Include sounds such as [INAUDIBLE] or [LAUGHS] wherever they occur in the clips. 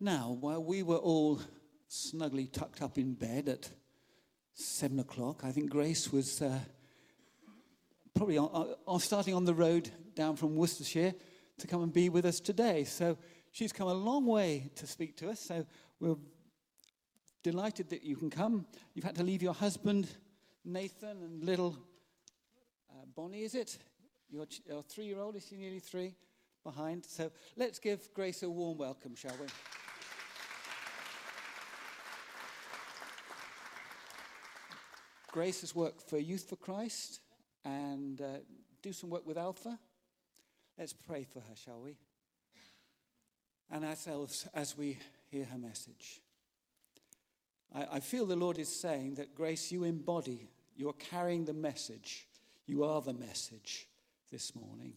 Now, while we were all snugly tucked up in bed at seven o'clock, I think Grace was uh, probably on, on, starting on the road down from Worcestershire to come and be with us today. So she's come a long way to speak to us. So we're delighted that you can come. You've had to leave your husband, Nathan, and little uh, Bonnie, is it? Your, your three year old, is she nearly three? Behind. So let's give Grace a warm welcome, shall we? Grace has worked for Youth for Christ and uh, do some work with Alpha. Let's pray for her, shall we? And ourselves as we hear her message. I, I feel the Lord is saying that, Grace, you embody, you are carrying the message. You are the message this morning.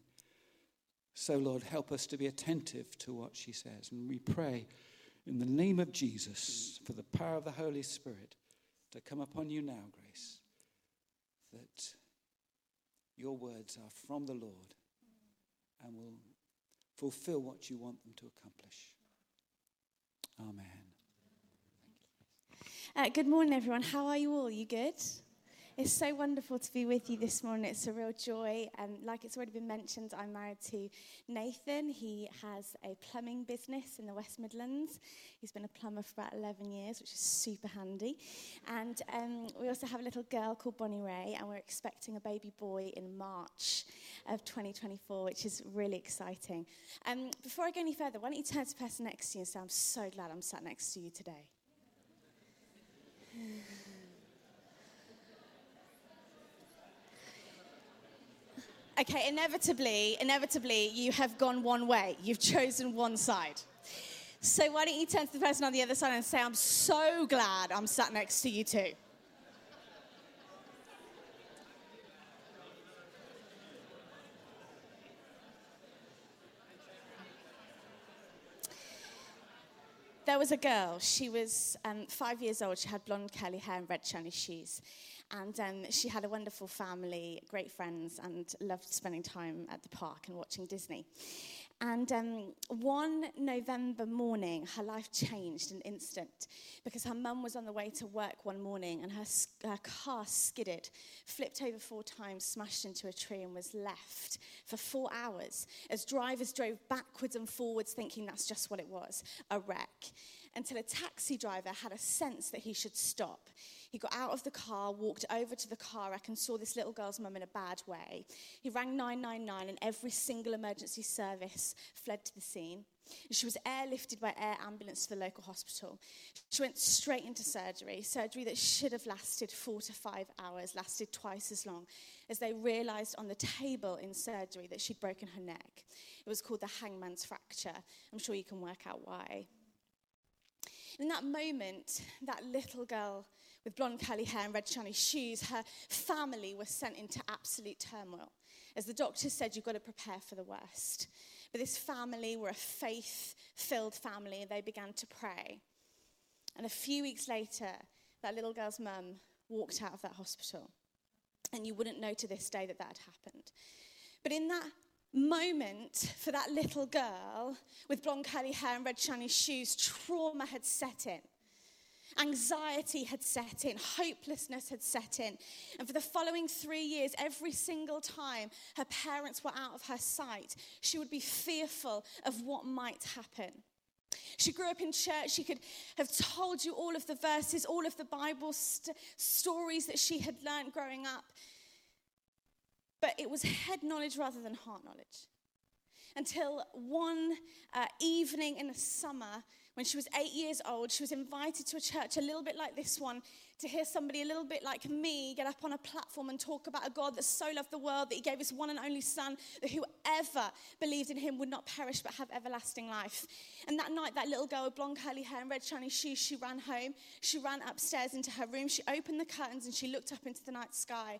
So, Lord, help us to be attentive to what she says. And we pray in the name of Jesus for the power of the Holy Spirit to come upon you now, Grace, that your words are from the Lord and will fulfill what you want them to accomplish. Amen. Uh, good morning, everyone. How are you all? You good? It's so wonderful to be with you this morning. It's a real joy. And like it's already been mentioned, I'm married to Nathan. He has a plumbing business in the West Midlands. He's been a plumber for about 11 years, which is super handy. And um, we also have a little girl called Bonnie Ray, and we're expecting a baby boy in March of 2024, which is really exciting. Um, before I go any further, why don't you turn to the person next to you and say, I'm so glad I'm sat next to you today. Okay, inevitably, inevitably, you have gone one way. You've chosen one side. So why don't you turn to the person on the other side and say, I'm so glad I'm sat next to you too. There was a girl, she was um, five years old, she had blonde curly hair and red shiny shoes. And um, she had a wonderful family, great friends, and loved spending time at the park and watching Disney. And um, one November morning, her life changed in an instant because her mum was on the way to work one morning and her, her car skidded, flipped over four times, smashed into a tree, and was left for four hours as drivers drove backwards and forwards, thinking that's just what it was a wreck. Until a taxi driver had a sense that he should stop. He got out of the car, walked over to the car wreck, and saw this little girl's mum in a bad way. He rang 999, and every single emergency service fled to the scene. She was airlifted by air ambulance to the local hospital. She went straight into surgery, surgery that should have lasted four to five hours, lasted twice as long, as they realized on the table in surgery that she'd broken her neck. It was called the hangman's fracture. I'm sure you can work out why. In that moment, that little girl with blonde curly hair and red shiny shoes, her family was sent into absolute turmoil. As the doctor said, you've got to prepare for the worst. But this family were a faith filled family and they began to pray. And a few weeks later, that little girl's mum walked out of that hospital. And you wouldn't know to this day that that had happened. But in that moment, for that little girl with blonde curly hair and red shiny shoes, trauma had set in. Anxiety had set in, hopelessness had set in. And for the following three years, every single time her parents were out of her sight, she would be fearful of what might happen. She grew up in church. She could have told you all of the verses, all of the Bible st- stories that she had learned growing up. But it was head knowledge rather than heart knowledge. Until one uh, evening in the summer, when she was eight years old, she was invited to a church a little bit like this one to hear somebody a little bit like me get up on a platform and talk about a God that so loved the world that he gave his one and only Son, that whoever believed in him would not perish but have everlasting life. And that night, that little girl with blonde curly hair and red shiny shoes, she ran home. She ran upstairs into her room. She opened the curtains and she looked up into the night sky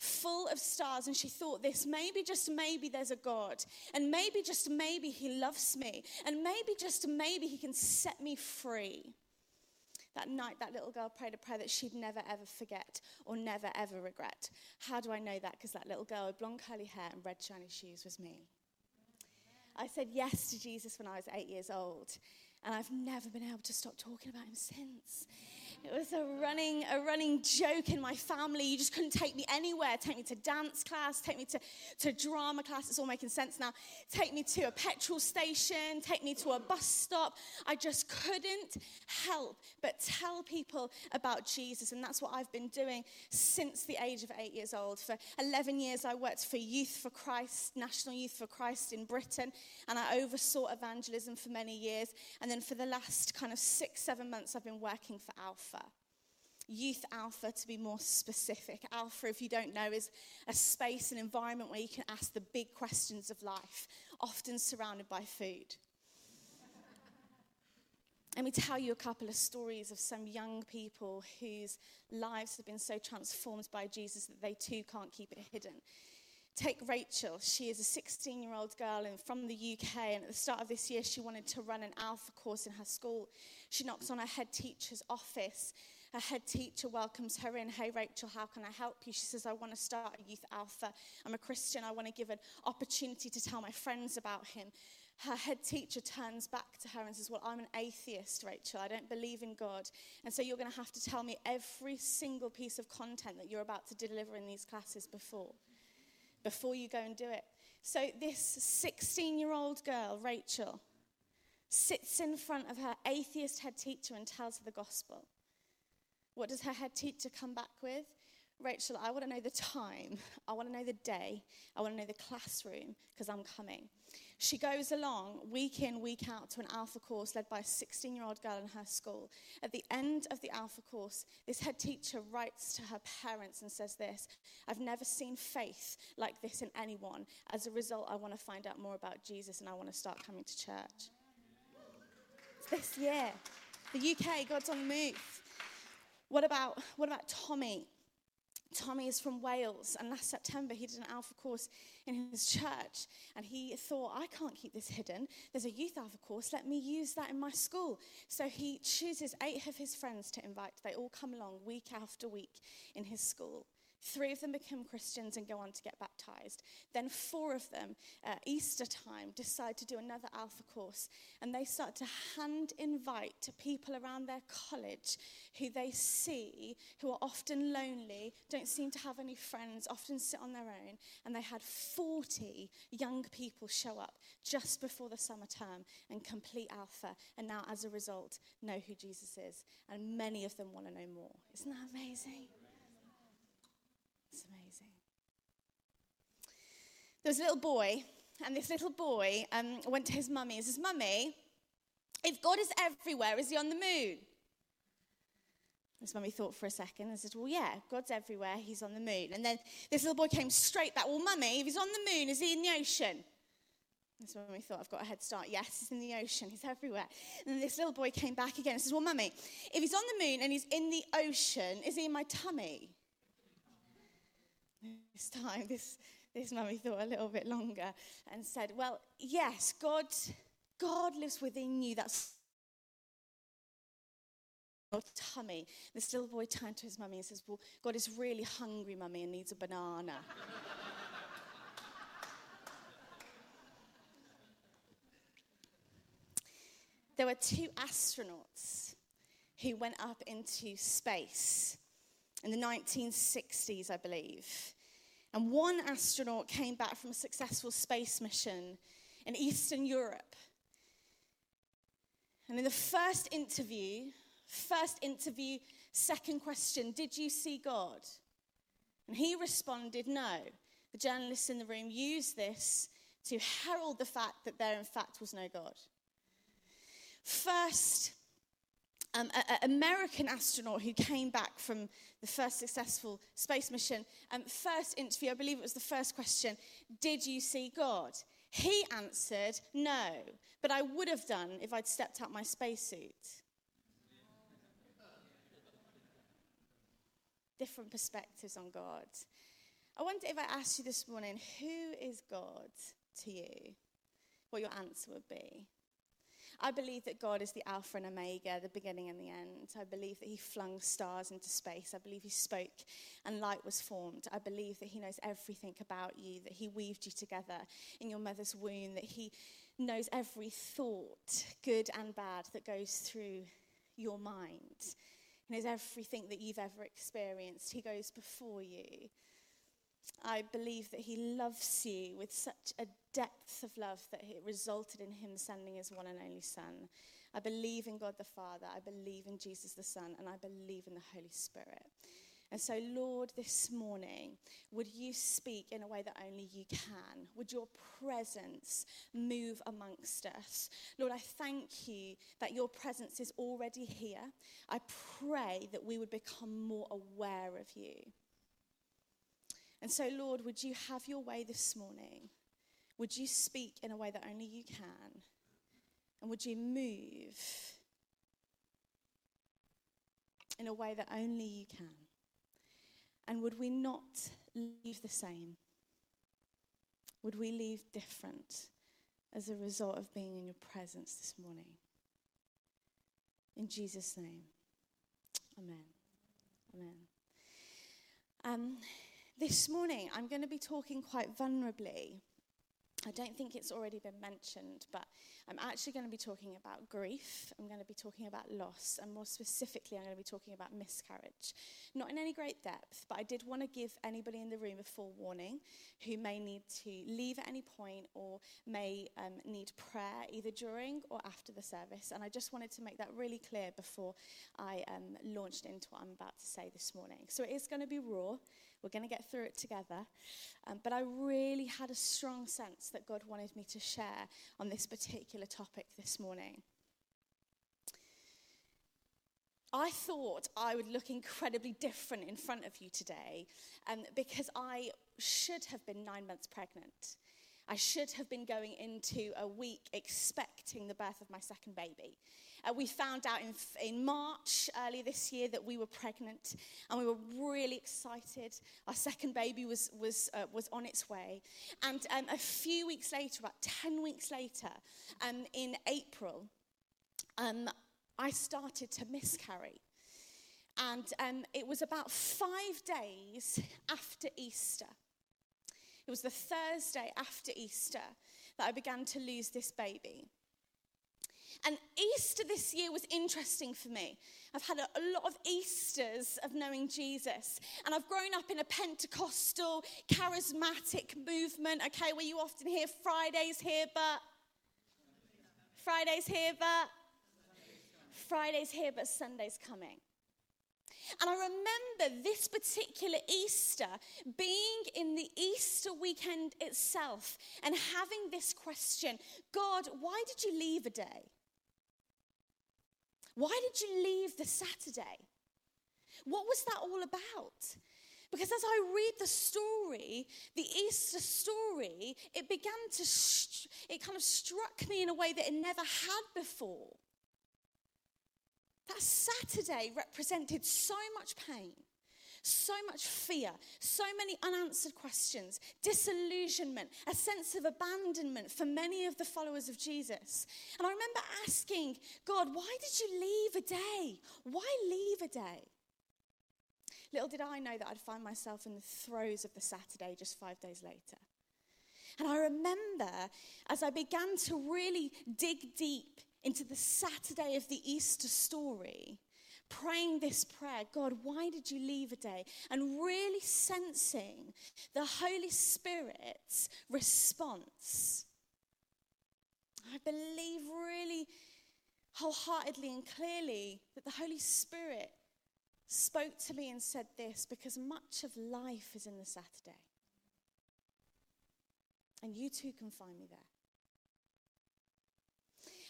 full of stars, and she thought this maybe, just maybe, there's a God, and maybe, just maybe, He loves me, and maybe, just maybe, He can set me free. That night, that little girl prayed a prayer that she'd never ever forget or never ever regret. How do I know that? Because that little girl with blonde curly hair and red shiny shoes was me. I said yes to Jesus when I was eight years old. And I've never been able to stop talking about him since. It was a running, a running joke in my family. You just couldn't take me anywhere. Take me to dance class, take me to, to drama class. It's all making sense now. Take me to a petrol station, take me to a bus stop. I just couldn't help but tell people about Jesus. And that's what I've been doing since the age of eight years old. For 11 years, I worked for Youth for Christ, National Youth for Christ in Britain, and I oversaw evangelism for many years. And then for the last kind of six, seven months, I've been working for Alpha. Alpha. Youth Alpha, to be more specific. Alpha, if you don't know, is a space, an environment where you can ask the big questions of life, often surrounded by food. Let me tell you a couple of stories of some young people whose lives have been so transformed by Jesus that they too can't keep it hidden. Take Rachel. She is a 16 year old girl and from the UK. And at the start of this year, she wanted to run an alpha course in her school. She knocks on her head teacher's office. Her head teacher welcomes her in. Hey, Rachel, how can I help you? She says, I want to start a youth alpha. I'm a Christian. I want to give an opportunity to tell my friends about him. Her head teacher turns back to her and says, Well, I'm an atheist, Rachel. I don't believe in God. And so you're going to have to tell me every single piece of content that you're about to deliver in these classes before before you go and do it. So, this 16 year old girl, Rachel, sits in front of her atheist head teacher and tells her the gospel. What does her head teacher come back with? Rachel, I want to know the time. I want to know the day. I want to know the classroom because I'm coming. She goes along week in, week out to an alpha course led by a 16 year old girl in her school. At the end of the alpha course, this head teacher writes to her parents and says this I've never seen faith like this in anyone. As a result, I want to find out more about Jesus and I want to start coming to church. This year. The UK, God's on the move. What about, what about Tommy? Tommy is from Wales, and last September he did an Alpha course in his church, and he thought, I can't keep this hidden. There's a youth Alpha course, let me use that in my school. So he chooses eight of his friends to invite. They all come along week after week in his school. Three of them become Christians and go on to get baptized. Then four of them, uh, Easter time, decide to do another Alpha course. And they start to hand invite to people around their college who they see who are often lonely, don't seem to have any friends, often sit on their own. And they had 40 young people show up just before the summer term and complete Alpha. And now, as a result, know who Jesus is. And many of them want to know more. Isn't that amazing? It's amazing. There was a little boy, and this little boy um, went to his mummy and says, Mummy, if God is everywhere, is he on the moon? His mummy thought for a second and said, Well, yeah, God's everywhere, he's on the moon. And then this little boy came straight back, Well, Mummy, if he's on the moon, is he in the ocean? This mummy thought, I've got a head start. Yes, he's in the ocean, he's everywhere. And then this little boy came back again and says, Well, Mummy, if he's on the moon and he's in the ocean, is he in my tummy? This time, this, this mummy thought a little bit longer and said, Well, yes, God, God lives within you. That's your tummy. This little boy turned to his mummy and says, Well, God is really hungry, mummy, and needs a banana. there were two astronauts who went up into space in the 1960s, I believe. And one astronaut came back from a successful space mission in Eastern Europe. And in the first interview, first interview, second question, did you see God? And he responded, no. The journalists in the room used this to herald the fact that there, in fact, was no God. First um, an American astronaut who came back from the first successful space mission. Um, first interview, I believe it was the first question Did you see God? He answered, No, but I would have done if I'd stepped out my spacesuit. Different perspectives on God. I wonder if I asked you this morning, who is God to you? What your answer would be. I believe that God is the Alpha and Omega, the beginning and the end. I believe that He flung stars into space. I believe He spoke and light was formed. I believe that He knows everything about you, that He weaved you together in your mother's womb, that He knows every thought, good and bad, that goes through your mind. He knows everything that you've ever experienced. He goes before you. I believe that He loves you with such a depth of love that it resulted in Him sending His one and only Son. I believe in God the Father, I believe in Jesus the Son, and I believe in the Holy Spirit. And so, Lord, this morning, would you speak in a way that only you can? Would your presence move amongst us? Lord, I thank you that your presence is already here. I pray that we would become more aware of you. And so, Lord, would you have your way this morning? Would you speak in a way that only you can? And would you move in a way that only you can? And would we not leave the same? Would we leave different as a result of being in your presence this morning? In Jesus' name, Amen. Amen. Um, this morning, I'm going to be talking quite vulnerably I don't think it's already been mentioned, but I'm actually going to be talking about grief. I'm going to be talking about loss, and more specifically, I'm going to be talking about miscarriage. Not in any great depth, but I did want to give anybody in the room a forewarning who may need to leave at any point or may um, need prayer either during or after the service. And I just wanted to make that really clear before I um, launched into what I'm about to say this morning. So it is going to be raw. We're going to get through it together. Um, but I really had a strong sense that God wanted me to share on this particular topic this morning. I thought I would look incredibly different in front of you today um, because I should have been nine months pregnant. I should have been going into a week expecting the birth of my second baby. Uh, we found out in, in March earlier this year that we were pregnant, and we were really excited. Our second baby was, was, uh, was on its way. And um, a few weeks later, about 10 weeks later, um, in April, um, I started to miscarry. And um, it was about five days after Easter. It was the Thursday after Easter that I began to lose this baby. And Easter this year was interesting for me. I've had a, a, lot of Easters of knowing Jesus. And I've grown up in a Pentecostal, charismatic movement, okay, where you often hear Fridays here, but. Fridays here, but. Fridays here, but Sunday's coming. And I remember this particular Easter being in the Easter weekend itself and having this question God, why did you leave a day? Why did you leave the Saturday? What was that all about? Because as I read the story, the Easter story, it began to, it kind of struck me in a way that it never had before. That Saturday represented so much pain so much fear, so many unanswered questions, disillusionment, a sense of abandonment for many of the followers of Jesus. And I remember asking God, why did you leave a day? Why leave a day? Little did I know that I'd find myself in the throes of the Saturday just five days later. And I remember as I began to really dig deep into the Saturday of the Easter story, praying this prayer God, why did you leave a day? And really sensing the Holy Spirit's response. I believe really wholeheartedly and clearly that the Holy Spirit spoke to me and said this because much of life is in the Saturday. And you too can find me there.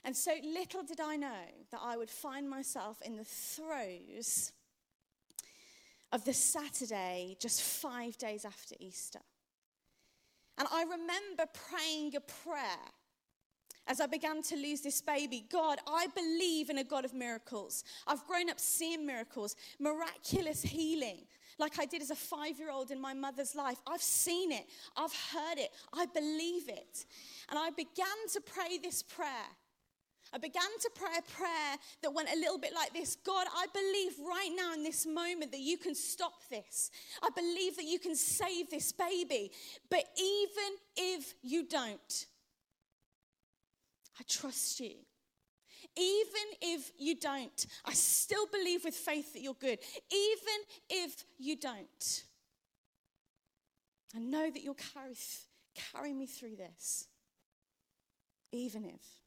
And so little did I know that I would find myself in the throes of the Saturday just five days after Easter. And I remember praying a prayer as I began to lose this baby. God, I believe in a God of miracles. I've grown up seeing miracles, miraculous healing, like I did as a five year old in my mother's life. I've seen it, I've heard it, I believe it. And I began to pray this prayer. I began to pray a prayer that went a little bit like this God, I believe right now in this moment that you can stop this. I believe that you can save this baby. But even if you don't, I trust you. Even if you don't, I still believe with faith that you're good. Even if you don't, I know that you'll carry, carry me through this. Even if.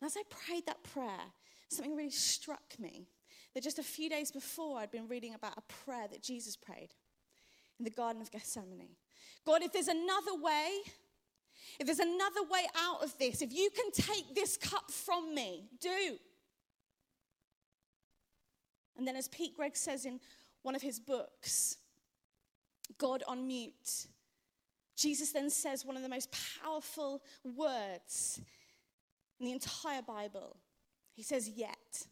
And as I prayed that prayer, something really struck me that just a few days before I'd been reading about a prayer that Jesus prayed in the Garden of Gethsemane. God, if there's another way, if there's another way out of this, if you can take this cup from me, do. And then, as Pete Greig says in one of his books, God on mute, Jesus then says one of the most powerful words in the entire Bible. He says, Yet.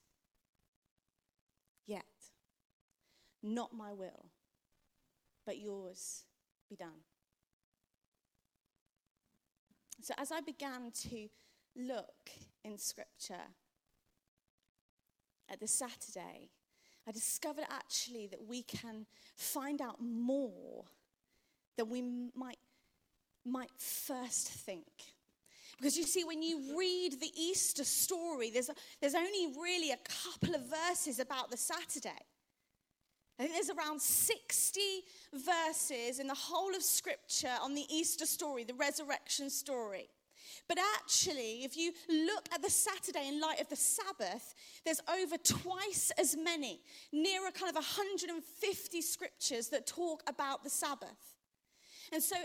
Yet. Not my will, but yours be done. So, as I began to look in Scripture at the Saturday, I discovered actually that we can find out more than we might, might first think. Because you see, when you read the Easter story, there's, there's only really a couple of verses about the Saturday. I think there's around 60 verses in the whole of Scripture on the Easter story, the resurrection story. But actually, if you look at the Saturday in light of the Sabbath, there's over twice as many, nearer kind of 150 scriptures that talk about the Sabbath. And so,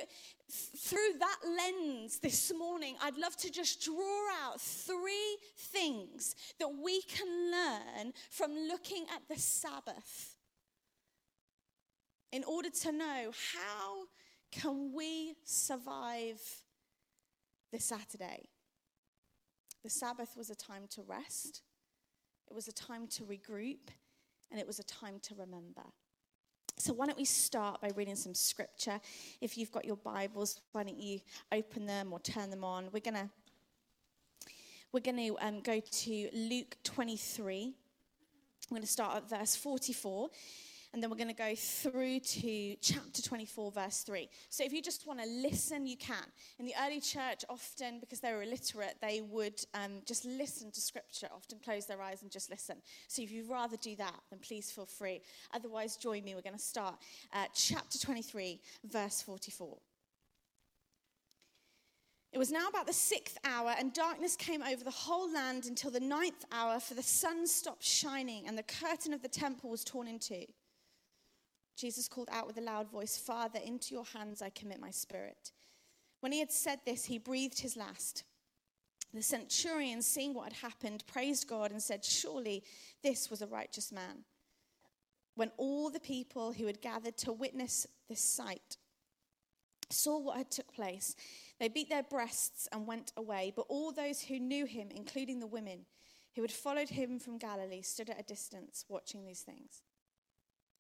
through that lens this morning, I'd love to just draw out three things that we can learn from looking at the Sabbath in order to know how can we survive the Saturday. The Sabbath was a time to rest, it was a time to regroup, and it was a time to remember. So, why don't we start by reading some scripture? If you've got your Bibles, why don't you open them or turn them on? We're going to we're going to um, go to Luke 23. I'm going to start at verse 44 and then we're going to go through to chapter 24, verse 3. So if you just want to listen, you can. In the early church, often because they were illiterate, they would um, just listen to scripture, often close their eyes and just listen. So if you'd rather do that, then please feel free. Otherwise, join me. We're going to start chapter 23, verse 44. It was now about the sixth hour, and darkness came over the whole land until the ninth hour, for the sun stopped shining, and the curtain of the temple was torn in two. Jesus called out with a loud voice, Father, into your hands I commit my spirit. When he had said this, he breathed his last. The centurion, seeing what had happened, praised God and said, Surely this was a righteous man. When all the people who had gathered to witness this sight saw what had took place, they beat their breasts and went away. But all those who knew him, including the women who had followed him from Galilee, stood at a distance watching these things.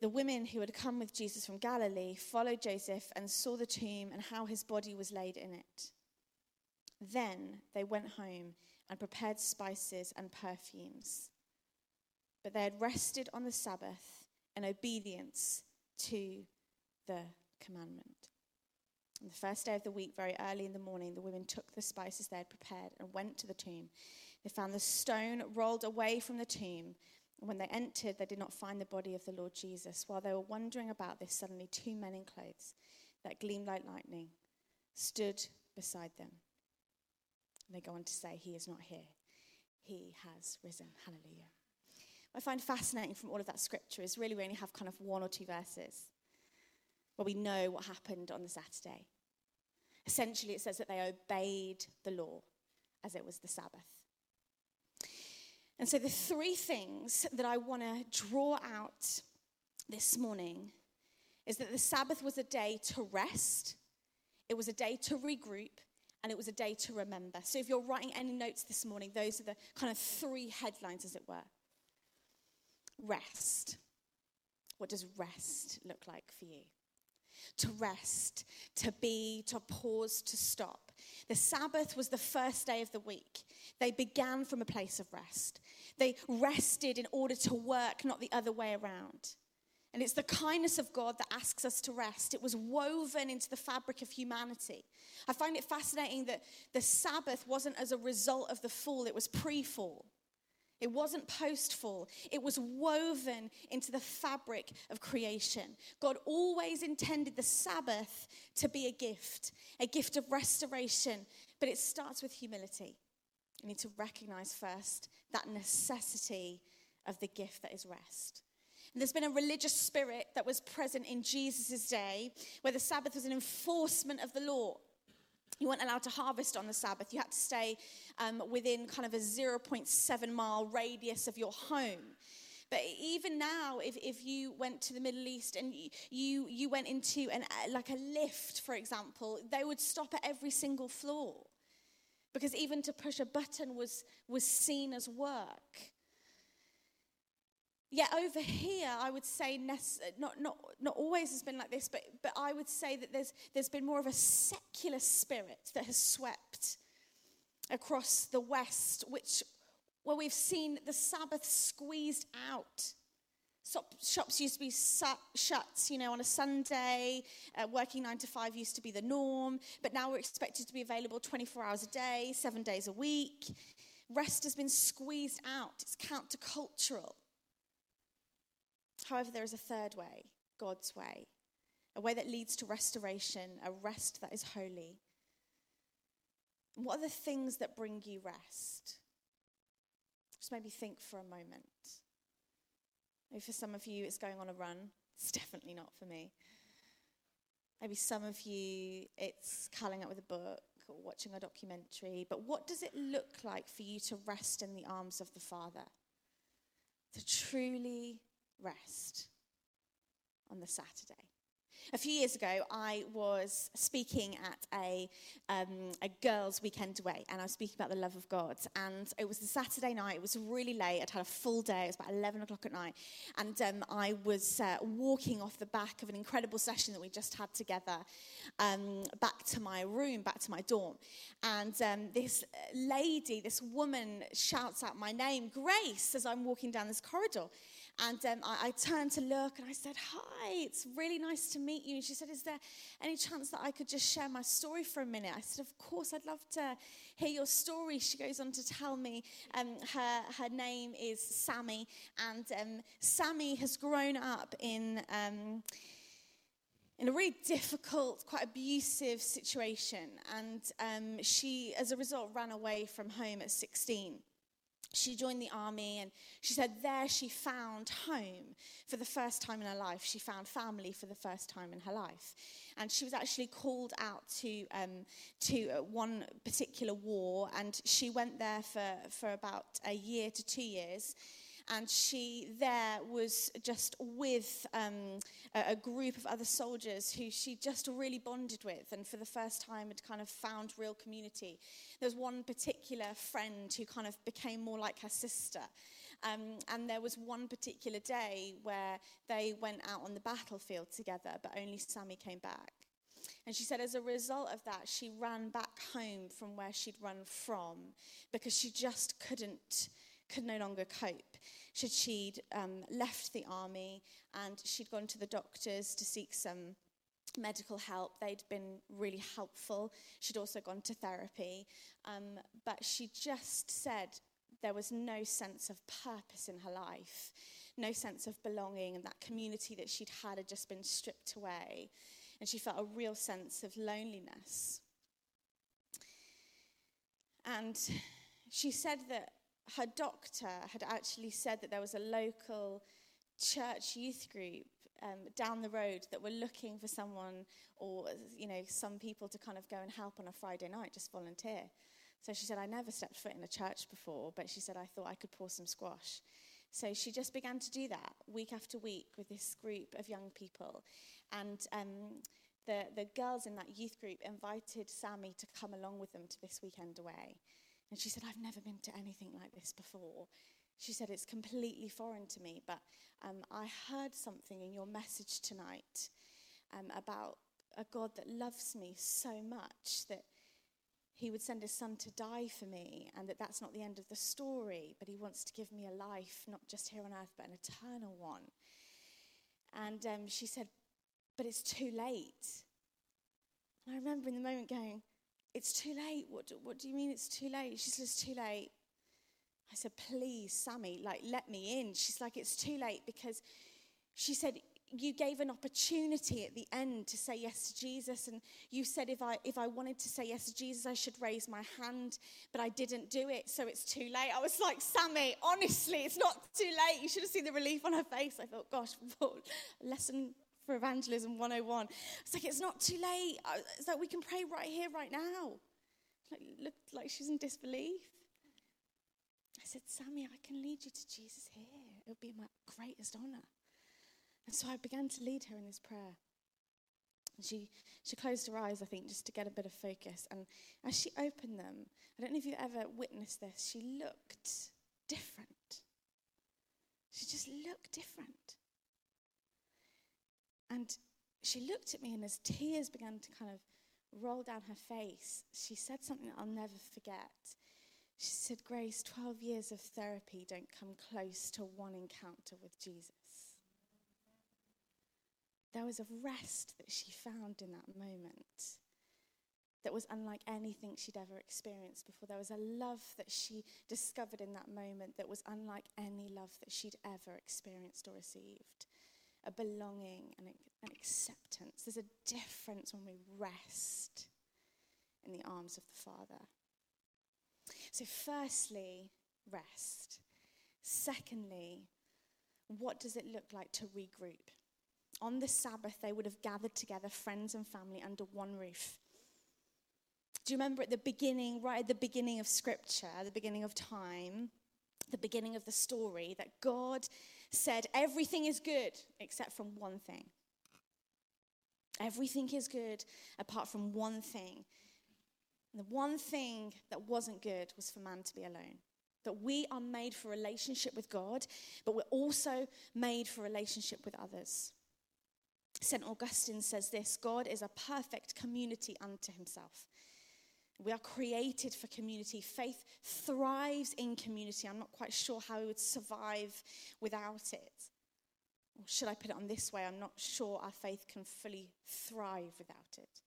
the women who had come with Jesus from Galilee followed Joseph and saw the tomb and how his body was laid in it. Then they went home and prepared spices and perfumes. But they had rested on the Sabbath in obedience to the commandment. On the first day of the week, very early in the morning, the women took the spices they had prepared and went to the tomb. They found the stone rolled away from the tomb. When they entered, they did not find the body of the Lord Jesus. While they were wondering about this, suddenly two men in clothes that gleamed like lightning stood beside them. And they go on to say, He is not here, He has risen. Hallelujah. What I find fascinating from all of that scripture is really we only have kind of one or two verses where we know what happened on the Saturday. Essentially, it says that they obeyed the law as it was the Sabbath. And so, the three things that I want to draw out this morning is that the Sabbath was a day to rest, it was a day to regroup, and it was a day to remember. So if you're writing any notes this morning, those are the kind of three headlines, as it were. Rest. What does rest look like for you? To rest, to be, to pause, to stop. The Sabbath was the first day of the week. They began from a place of rest. They rested in order to work, not the other way around. And it's the kindness of God that asks us to rest. It was woven into the fabric of humanity. I find it fascinating that the Sabbath wasn't as a result of the fall, it was pre fall. It wasn't post fall, it was woven into the fabric of creation. God always intended the Sabbath to be a gift, a gift of restoration, but it starts with humility. You need to recognize first that necessity of the gift that is rest. And there's been a religious spirit that was present in Jesus' day where the Sabbath was an enforcement of the law. You weren't allowed to harvest on the Sabbath. You had to stay um, within kind of a 0.7 mile radius of your home. But even now, if, if you went to the Middle East and you, you, went into an, uh, like a lift, for example, they would stop at every single floor. Because even to push a button was, was seen as work. Yet over here, I would say, not, not, not always has been like this, but, but I would say that there's, there's been more of a secular spirit that has swept across the West, which, where we've seen the Sabbath squeezed out. Shops used to be shut, you know, on a Sunday. Uh, working nine to five used to be the norm, but now we're expected to be available 24 hours a day, seven days a week. Rest has been squeezed out. It's countercultural. However, there is a third way, God's way, a way that leads to restoration, a rest that is holy. What are the things that bring you rest? Just maybe think for a moment. Maybe for some of you, it's going on a run. It's [LAUGHS] definitely not for me. Maybe some of you, it's culling up with a book or watching a documentary. But what does it look like for you to rest in the arms of the Father? To truly rest on the Saturday. A few years ago, I was speaking at a, um, a girls' weekend away, and I was speaking about the love of God. And it was the Saturday night, it was really late, I'd had a full day, it was about 11 o'clock at night. And um, I was uh, walking off the back of an incredible session that we just had together um, back to my room, back to my dorm. And um, this lady, this woman, shouts out my name, Grace, as I'm walking down this corridor. And um, I, I, turned to look and I said, Hi, it's really nice to meet you. And she said, Is there any chance that I could just share my story for a minute? I said, Of course, I'd love to hear your story. She goes on to tell me um, her, her name is Sammy. And um, Sammy has grown up in. Um, in a really difficult, quite abusive situation. And um, she, as a result, ran away from home at 16 she joined the army and she said there she found home for the first time in her life. She found family for the first time in her life. And she was actually called out to, um, to uh, one particular war, and she went there for, for about a year to two years and she there was just with um, a, a, group of other soldiers who she just really bonded with, and for the first time had kind of found real community. There was one particular friend who kind of became more like her sister. Um, and there was one particular day where they went out on the battlefield together, but only Sammy came back. And she said, as a result of that, she ran back home from where she'd run from because she just couldn't, could no longer cope she'd, she'd um, left the army and she'd gone to the doctors to seek some medical help. They'd been really helpful. She'd also gone to therapy. Um, but she just said there was no sense of purpose in her life, no sense of belonging, and that community that she'd had had just been stripped away. And she felt a real sense of loneliness. And she said that her doctor had actually said that there was a local church youth group um, down the road that were looking for someone or you know some people to kind of go and help on a Friday night, just volunteer. So she said, I never stepped foot in a church before, but she said I thought I could pour some squash. So she just began to do that week after week with this group of young people, and um, the, the girls in that youth group invited Sammy to come along with them to this weekend away. And she said, I've never been to anything like this before. She said, It's completely foreign to me, but um, I heard something in your message tonight um, about a God that loves me so much that he would send his son to die for me, and that that's not the end of the story, but he wants to give me a life, not just here on earth, but an eternal one. And um, she said, But it's too late. And I remember in the moment going, It's too late. What do, what do you mean it's too late? She says, too late. I said, Please, Sammy, like, let me in. She's like, It's too late because she said, you gave an opportunity at the end to say yes to Jesus and you said if I if I wanted to say yes to Jesus I should raise my hand but I didn't do it so it's too late I was like Sammy honestly it's not too late you should have seen the relief on her face I thought gosh [LAUGHS] lesson for evangelism 101 it's like it's not too late uh, it's like we can pray right here right now like looked like she's in disbelief I said Sammy I can lead you to Jesus here it would be my greatest honor and so I began to lead her in this prayer. And she, she closed her eyes, I think, just to get a bit of focus. And as she opened them, I don't know if you've ever witnessed this, she looked different. She just looked different. And she looked at me, and as tears began to kind of roll down her face, she said something that I'll never forget. She said, Grace, 12 years of therapy don't come close to one encounter with Jesus. There was a rest that she found in that moment that was unlike anything she'd ever experienced before. There was a love that she discovered in that moment that was unlike any love that she'd ever experienced or received. A belonging and an acceptance. There's a difference when we rest in the arms of the Father. So, firstly, rest. Secondly, what does it look like to regroup? on the Sabbath, they would have gathered together, friends and family, under one roof. Do you remember at the beginning, right at the beginning of Scripture, the beginning of time, the beginning of the story, that God said everything is good except from one thing? Everything is good apart from one thing. the one thing that wasn't good was for man to be alone. That we are made for relationship with God, but we're also made for relationship with others. St. Augustine says this God is a perfect community unto himself. We are created for community. Faith thrives in community. I'm not quite sure how we would survive without it. Or should I put it on this way? I'm not sure our faith can fully thrive without it.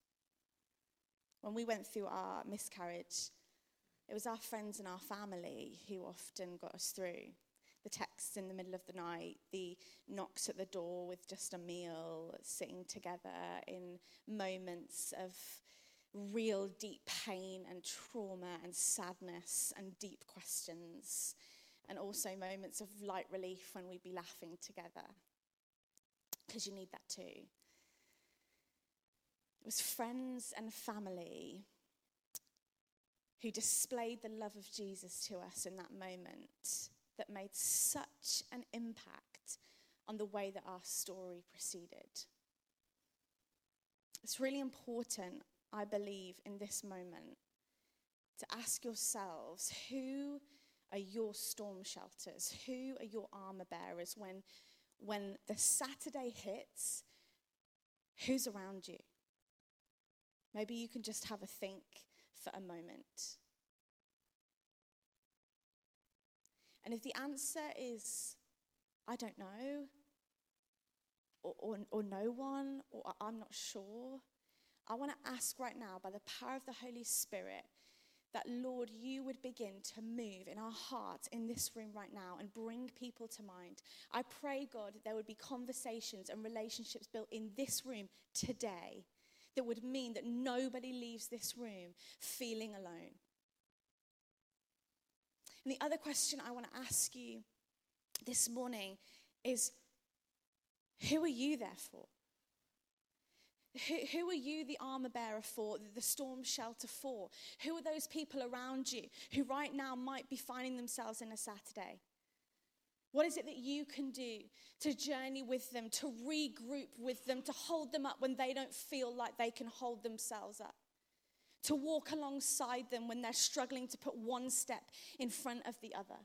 When we went through our miscarriage, it was our friends and our family who often got us through the texts in the middle of the night, the knocks at the door with just a meal, sitting together in moments of real deep pain and trauma and sadness and deep questions, and also moments of light relief when we'd be laughing together. Because you need that too. It was friends and family who displayed the love of Jesus to us in that moment that made such an impact on the way that our story proceeded. It's really important, I believe, in this moment to ask yourselves who are your storm shelters? Who are your armor bearers when, when the Saturday hits? Who's around you? Maybe you can just have a think for a moment. And if the answer is, I don't know, or, or, or no one, or I'm not sure, I want to ask right now, by the power of the Holy Spirit, that Lord, you would begin to move in our hearts in this room right now and bring people to mind. I pray, God, there would be conversations and relationships built in this room today that would mean that nobody leaves this room feeling alone. And the other question I want to ask you this morning is who are you there for? Who, are you the armor bearer for, the storm shelter for? Who are those people around you who right now might be finding themselves in a Saturday? What is it that you can do to journey with them, to regroup with them, to hold them up when they don't feel like they can hold themselves up? To walk alongside them when they're struggling to put one step in front of the other?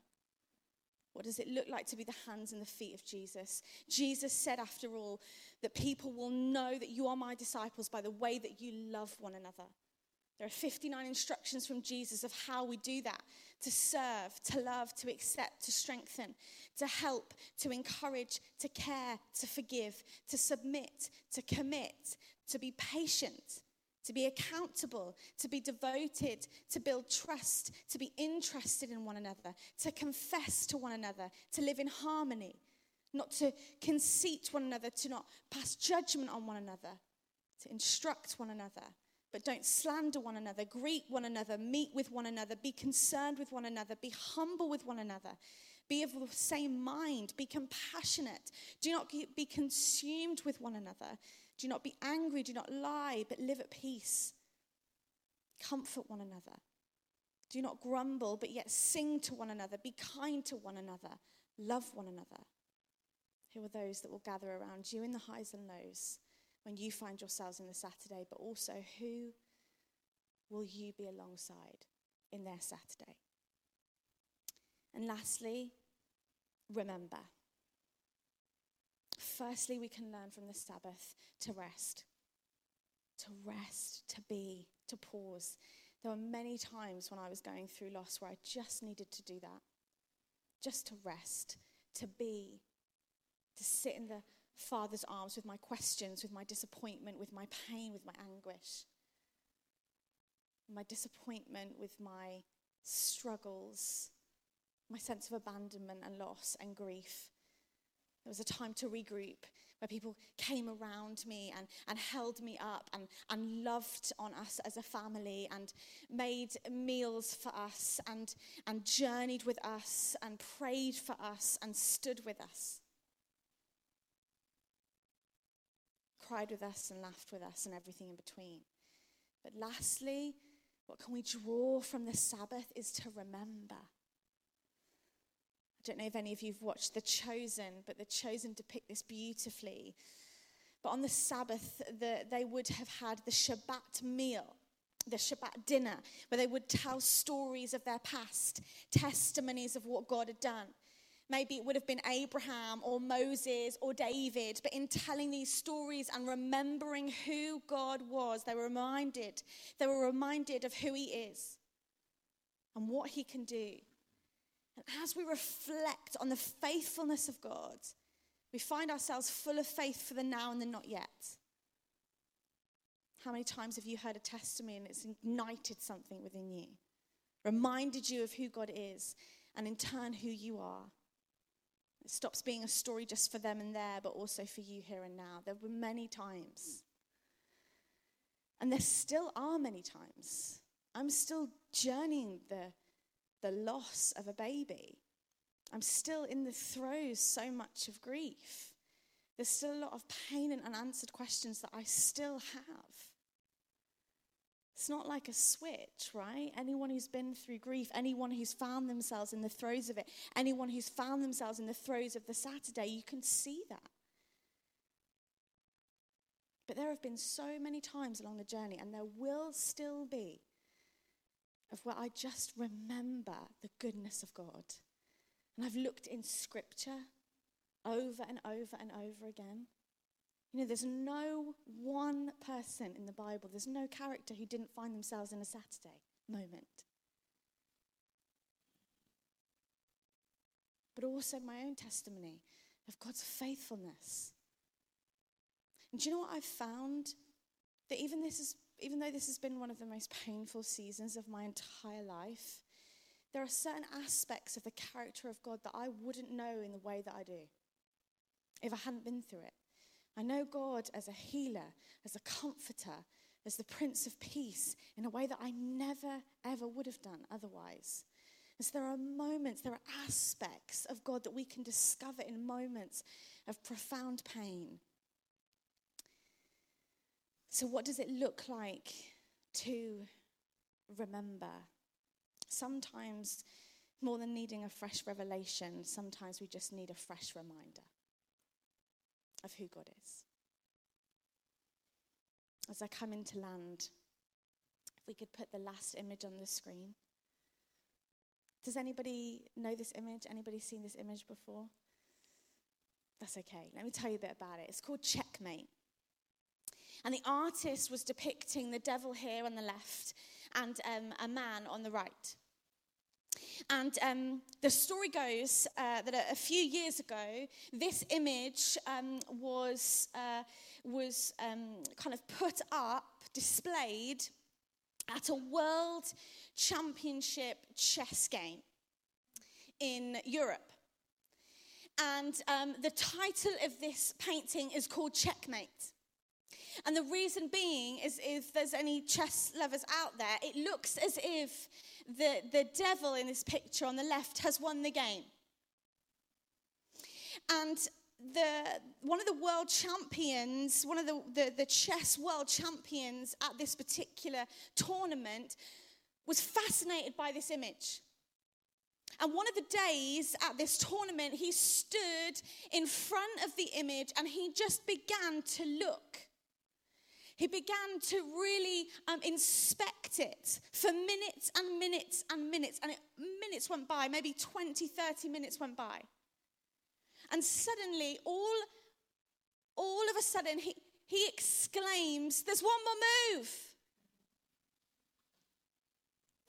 What does it look like to be the hands and the feet of Jesus? Jesus said, after all, that people will know that you are my disciples by the way that you love one another. There are 59 instructions from Jesus of how we do that to serve, to love, to accept, to strengthen, to help, to encourage, to care, to forgive, to submit, to commit, to be patient, to be accountable, to be devoted, to build trust, to be interested in one another, to confess to one another, to live in harmony, not to conceit one another, to not pass judgment on one another, to instruct one another. But don't slander one another, greet one another, meet with one another, be concerned with one another, be humble with one another, be of the same mind, be compassionate. Do not be consumed with one another. Do not be angry, do not lie, but live at peace. Comfort one another. Do not grumble, but yet sing to one another. Be kind to one another. Love one another. Who are those that will gather around you in the highs and lows when you find yourselves in the Saturday, but also who will you be alongside in their Saturday? And lastly, remember. Firstly, we can learn from the Sabbath to rest, to rest, to be, to pause. There were many times when I was going through loss where I just needed to do that, just to rest, to be, to sit in the Father's arms with my questions, with my disappointment, with my pain, with my anguish, my disappointment, with my struggles, my sense of abandonment and loss and grief. There was a time to regroup where people came around me and, and held me up and, and loved on us as a family and made meals for us and, and journeyed with us and prayed for us and stood with us. Cried with us and laughed with us and everything in between. But lastly, what can we draw from the Sabbath is to remember don't know if any of you have watched The Chosen, but The Chosen depict this beautifully. But on the Sabbath, the, they would have had the Shabbat meal, the Shabbat dinner, where they would tell stories of their past, testimonies of what God had done. Maybe it would have been Abraham or Moses or David, but in telling these stories and remembering who God was, they were reminded. They were reminded of who He is and what He can do. And as we reflect on the faithfulness of God, we find ourselves full of faith for the now and the not yet. How many times have you heard a testimony and it's ignited something within you? Reminded you of who God is and in turn who you are. It stops being a story just for them and there, but also for you here and now. There were many times. And there still are many times. I'm still journeying the the loss of a baby. I'm still in the throes so much of grief. There's still a lot of pain and unanswered questions that I still have. It's not like a switch, right? Anyone who's been through grief, anyone who's found themselves in the throes of it, anyone who's found themselves in the throes of the Saturday, you can see that. But there have been so many times along the journey, and there will still be, of where I just remember the goodness of God. And I've looked in scripture over and over and over again. You know, there's no one person in the Bible, there's no character who didn't find themselves in a Saturday moment. But also my own testimony of God's faithfulness. And do you know what I've found? That even this is even though this has been one of the most painful seasons of my entire life, there are certain aspects of the character of God that I wouldn't know in the way that I do if I hadn't been through it. I know God as a healer, as a comforter, as the Prince of Peace in a way that I never, ever would have done otherwise. And so there are moments, there are aspects of God that we can discover in moments of profound pain so, what does it look like to remember? Sometimes More than needing a fresh revelation, sometimes we just need a fresh reminder of who God is. As I come into land, if we could put the last image on the screen. Does anybody know this image? Anybody seen this image before? That's okay. Let me tell you a bit about it. It's called Checkmate. And the artist was depicting the devil here on the left and um, a man on the right. And um, the story goes uh, that a, few years ago, this image um, was, uh, was um, kind of put up, displayed at a world championship chess game in Europe. And um, the title of this painting is called Checkmate. And the reason being is if there's any chess lovers out there, it looks as if the, the devil in this picture on the left has won the game. And the, one of the world champions, one of the, the, the chess world champions at this particular tournament, was fascinated by this image. And one of the days at this tournament, he stood in front of the image and he just began to look he began to really um, inspect it for minutes and minutes and minutes. And it, minutes went by, maybe 20, 30 minutes went by. And suddenly, all, all of a sudden, he, he exclaims, There's one more move.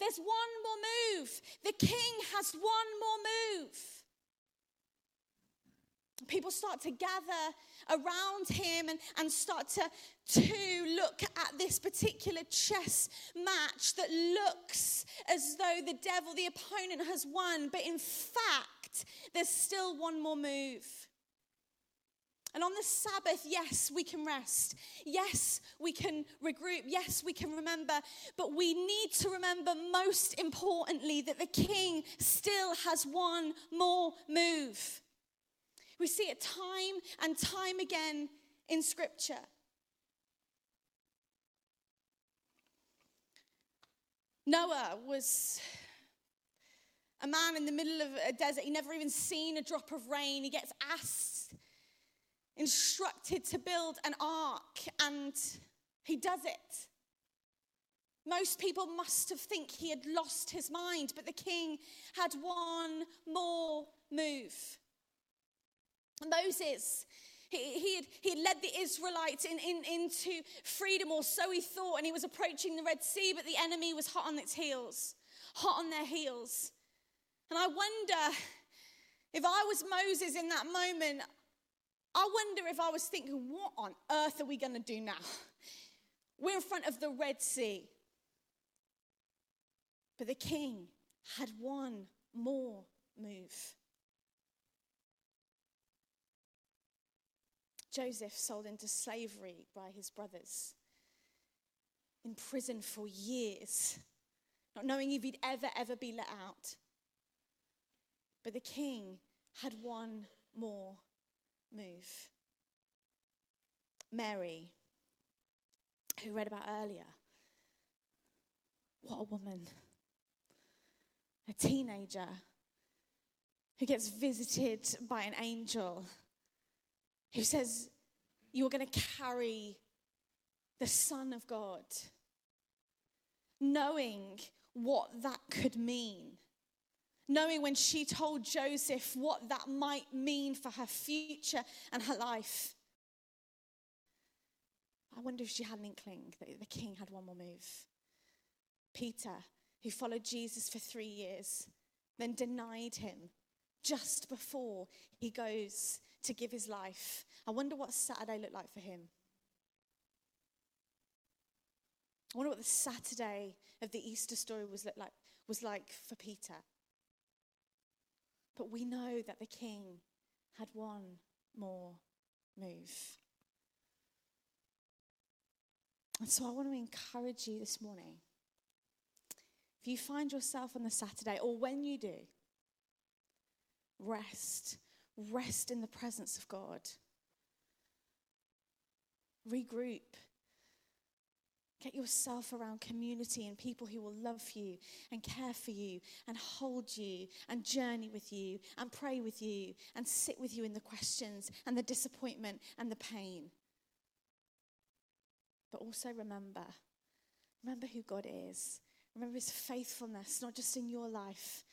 There's one more move. The king has one more move. People start to gather around him and, and start to, to look at this particular chess match that looks as though the devil, the opponent, has won. But in fact, there's still one more move. And on the Sabbath, yes, we can rest. Yes, we can regroup. Yes, we can remember. But we need to remember, most importantly, that the king still has one more move. We see it time and time again in Scripture. Noah was a man in the middle of a desert. He never even seen a drop of rain. He gets asked, instructed to build an ark, and he does it. Most people must have think he had lost his mind, but the king had one more move. Moses, he, he, had, he had led the Israelites in, in, into freedom, or so he thought, and he was approaching the Red Sea, but the enemy was hot on its heels, hot on their heels. And I wonder if I was Moses in that moment, I wonder if I was thinking, what on earth are we going to do now? We're in front of the Red Sea. But the king had one more move. Joseph sold into slavery by his brothers, in prison for years, not knowing if he'd ever, ever be let out. But the king had one more move. Mary, who read about earlier, what a woman. A teenager who gets visited by an angel who says, You're going to carry the Son of God, knowing what that could mean. Knowing when she told Joseph what that might mean for her future and her life. I wonder if she had an inkling that the king had one more move. Peter, who followed Jesus for three years, then denied him just before he goes to give his life. I wonder what Saturday looked like for him. I wonder what the Saturday of the Easter story was like, was like for Peter. But we know that the king had one more move. And so I want to encourage you this morning. If you find yourself on the Saturday, or when you do, rest Rest in the presence of God. Regroup. Get yourself around community and people who will love you and care for you and hold you and journey with you and pray with you and sit with you in the questions and the disappointment and the pain. But also remember remember who God is. Remember his faithfulness, not just in your life,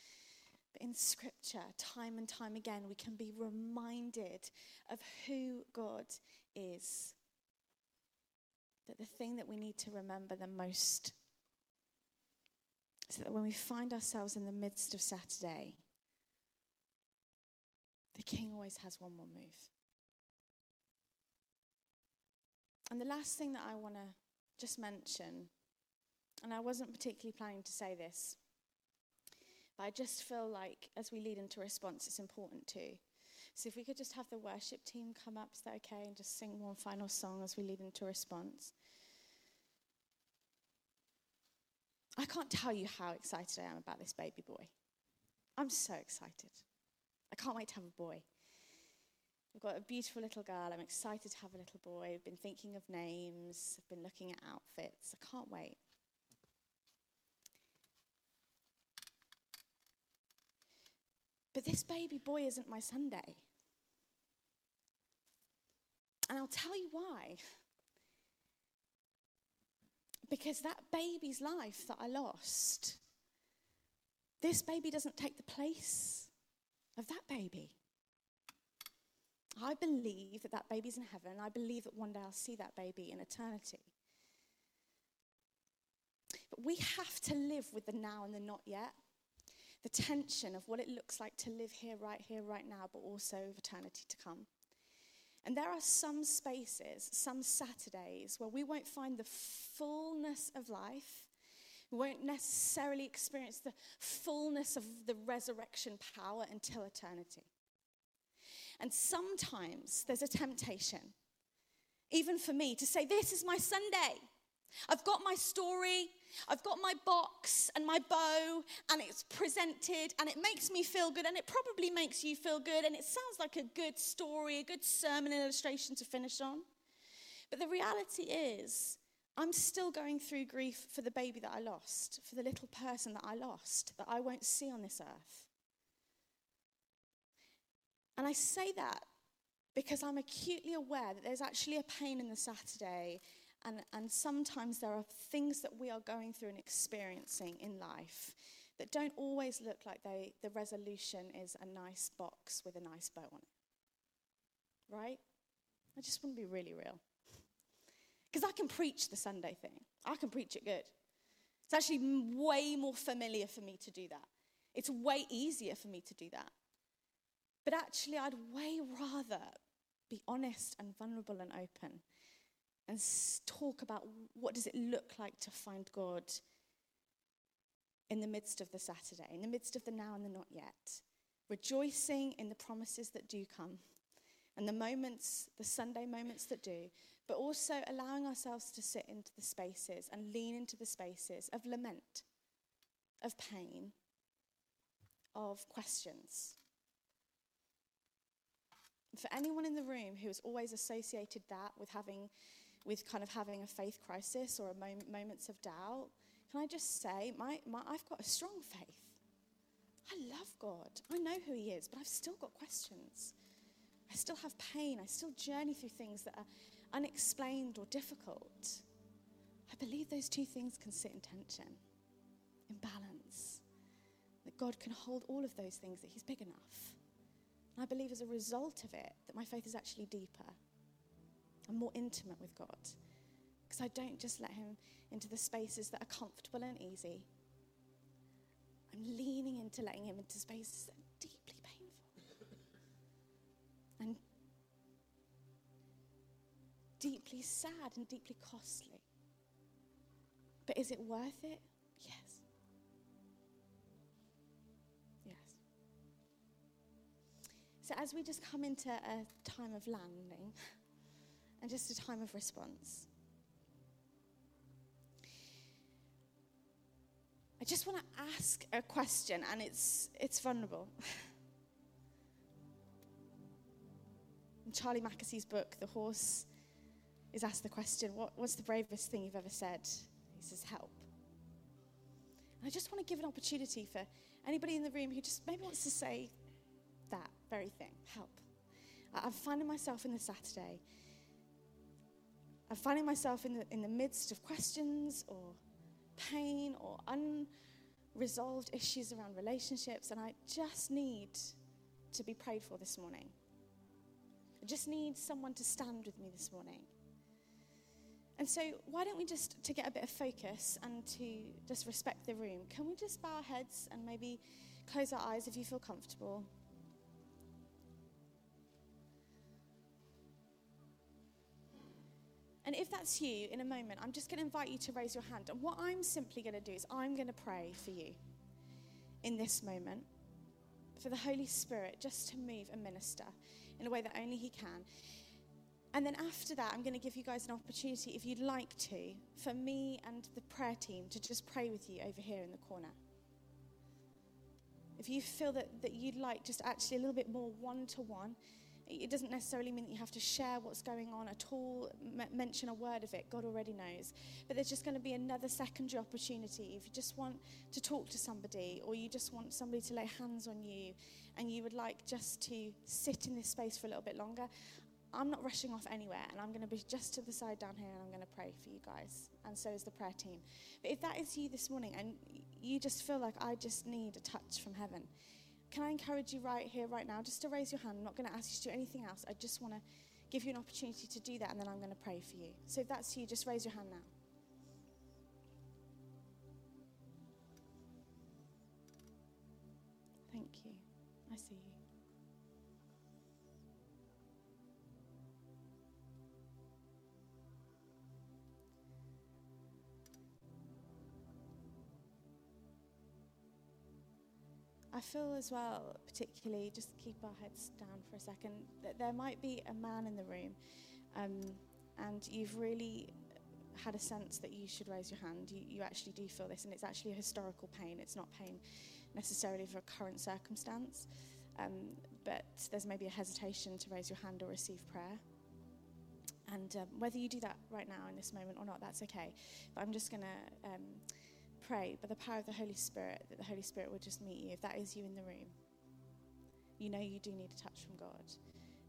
but in scripture, time and time again, we can be reminded of who God is that the thing that we need to remember the most is that when we find ourselves in the midst of Saturday, the king always has one more move. And the last thing that I want to just mention, and I wasn't particularly planning to say this, but I just feel like as we lead into response, it's important too. So if we could just have the worship team come up, is that okay? And just sing one final song as we lead into response. I can't tell you how excited I am about this baby boy. I'm so excited. I can't wait to have a boy. I've got a beautiful little girl. I'm excited to have a little boy. I've been thinking of names. I've been looking at outfits. I can't wait. But this baby boy isn't my Sunday. And I'll tell you why. Because that baby's life that I lost, this baby doesn't take the place of that baby. I believe that that baby's in heaven. I believe that one day I'll see that baby in eternity. But we have to live with the now and the not yet. The tension of what it looks like to live here, right here, right now, but also of eternity to come. And there are some spaces, some Saturdays, where we won't find the fullness of life. We won't necessarily experience the fullness of the resurrection power until eternity. And sometimes there's a temptation, even for me, to say, This is my Sunday. I've got my story, I've got my box and my bow, and it's presented, and it makes me feel good, and it probably makes you feel good, and it sounds like a good story, a good sermon illustration to finish on. But the reality is, I'm still going through grief for the baby that I lost, for the little person that I lost, that I won't see on this earth. And I say that because I'm acutely aware that there's actually a pain in the Saturday and, and sometimes there are things that we are going through and experiencing in life that don't always look like they, the resolution is a nice box with a nice bow on it. Right? I just want to be really real. Because I can preach the Sunday thing, I can preach it good. It's actually way more familiar for me to do that. It's way easier for me to do that. But actually, I'd way rather be honest and vulnerable and open and talk about what does it look like to find God in the midst of the Saturday, in the midst of the now and the not yet, rejoicing in the promises that do come and the moments, the Sunday moments that do, but also allowing ourselves to sit into the spaces and lean into the spaces of lament, of pain, of questions. For anyone in the room who has always associated that with having with kind of having a faith crisis or moment, moments of doubt, can I just say, my, my, I've got a strong faith. I love God. I know who He is, but I've still got questions. I still have pain. I still journey through things that are unexplained or difficult. I believe those two things can sit in tension, in balance. That God can hold all of those things, that He's big enough. And I believe as a result of it, that my faith is actually deeper I'm more intimate with God. Because I don't just let Him into the spaces that are comfortable and easy. I'm leaning into letting Him into spaces that are deeply painful and deeply sad and deeply costly. But is it worth it? Yes. Yes. So, as we just come into a time of landing, [LAUGHS] and just a time of response. I just want to ask a question, and it's, it's vulnerable. In Charlie Mackesy's book, The Horse is asked the question, what, What's the bravest thing you've ever said? He says, Help. I just want to give an opportunity for anybody in the room who just maybe wants to say that very thing help. I'm finding myself in the Saturday. I'm finding myself in the, in the midst of questions or pain or unresolved issues around relationships, and I just need to be prayed for this morning. I just need someone to stand with me this morning. And so, why don't we just, to get a bit of focus and to just respect the room, can we just bow our heads and maybe close our eyes if you feel comfortable? And if that's you in a moment, I'm just going to invite you to raise your hand. And what I'm simply going to do is I'm going to pray for you in this moment for the Holy Spirit just to move and minister in a way that only He can. And then after that, I'm going to give you guys an opportunity, if you'd like to, for me and the prayer team to just pray with you over here in the corner. If you feel that, that you'd like just actually a little bit more one to one, it doesn't necessarily mean that you have to share what's going on at all, m- mention a word of it. God already knows. But there's just going to be another secondary opportunity. If you just want to talk to somebody, or you just want somebody to lay hands on you, and you would like just to sit in this space for a little bit longer, I'm not rushing off anywhere, and I'm going to be just to the side down here, and I'm going to pray for you guys, and so is the prayer team. But if that is you this morning, and you just feel like I just need a touch from heaven, can I encourage you right here, right now, just to raise your hand? I'm not going to ask you to do anything else. I just want to give you an opportunity to do that, and then I'm going to pray for you. So if that's you, just raise your hand now. I feel as well, particularly, just keep our heads down for a second, that there might be a man in the room um, and you've really had a sense that you should raise your hand. You, you actually do feel this, and it's actually a historical pain. It's not pain necessarily for a current circumstance, um, but there's maybe a hesitation to raise your hand or receive prayer. And um, whether you do that right now in this moment or not, that's okay. But I'm just going to um, pray by the power of the Holy Spirit that the Holy Spirit will just meet you. If that is you in the room, you know you do need a touch from God,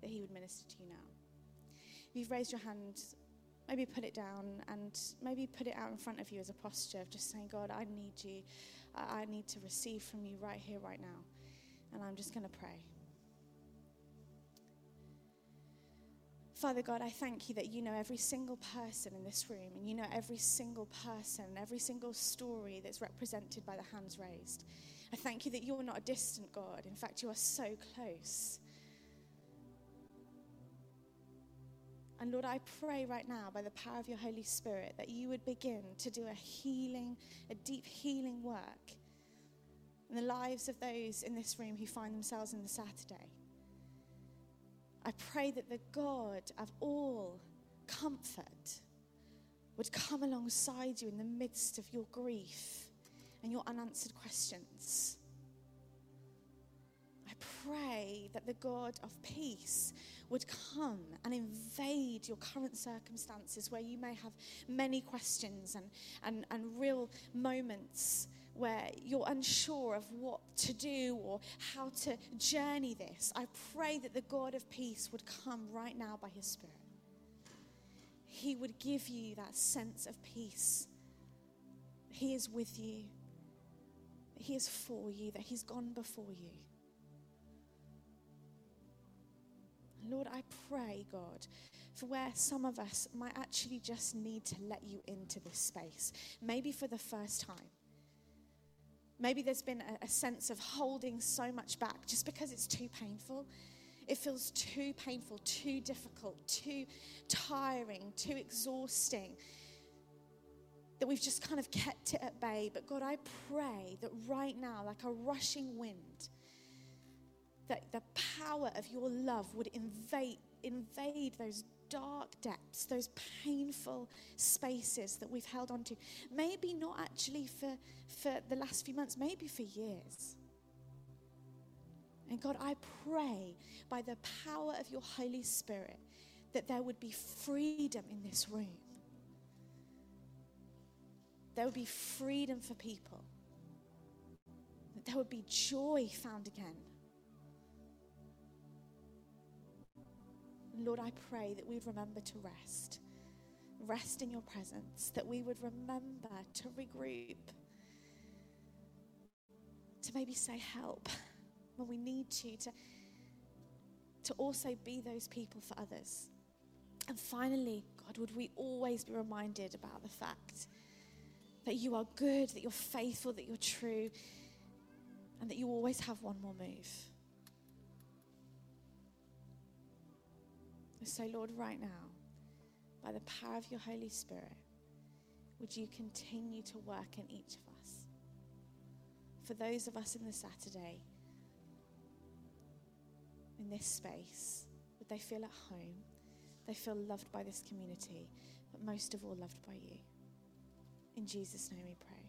that He would minister to you now. If you've raised your hand, maybe put it down and maybe put it out in front of you as a posture of just saying, God, I need you. I need to receive from you right here, right now. And I'm just going to pray. Father God, I thank you that you know every single person in this room and you know every single person, and every single story that's represented by the hands raised. I thank you that you're not a distant God. In fact, you are so close. And Lord, I pray right now by the power of your Holy Spirit that you would begin to do a healing, a deep healing work in the lives of those in this room who find themselves in the Saturday. I pray that the God of all comfort would come alongside you in the midst of your grief and your unanswered questions. I pray that the God of peace would come and invade your current circumstances where you may have many questions and, and, and real moments where you're unsure of what to do or how to journey this, I pray that the God of peace would come right now by his Spirit. He would give you that sense of peace. He is with you, He is for you, that He's gone before you. Lord, I pray, God, for where some of us might actually just need to let you into this space, maybe for the first time. Maybe there's been a, a, sense of holding so much back just because it's too painful. It feels too painful, too difficult, too tiring, too exhausting. That we've just kind of kept it at bay. But God, I pray that right now, like a rushing wind, that the power of your love would invade, invade those dark depths, those painful spaces that we've held on to. Maybe not actually for, for the last few months, maybe for years. And God, I pray by the power of your Holy Spirit that there would be freedom in this room. There would be freedom for people. That there would be joy found again. Lord, I pray that we'd remember to rest. Rest in your presence, that we would remember to regroup, to maybe say help when we need to, to, to also be those people for others. And finally, God, would we always be reminded about the fact that you are good, that you're faithful, that you're true, and that you always have one more move. So, Lord, right now, by the power of your Holy Spirit, would you continue to work in each of us? For those of us in the Saturday, in this space, would they feel at home? They feel loved by this community, but most of all, loved by you. In Jesus' name we pray.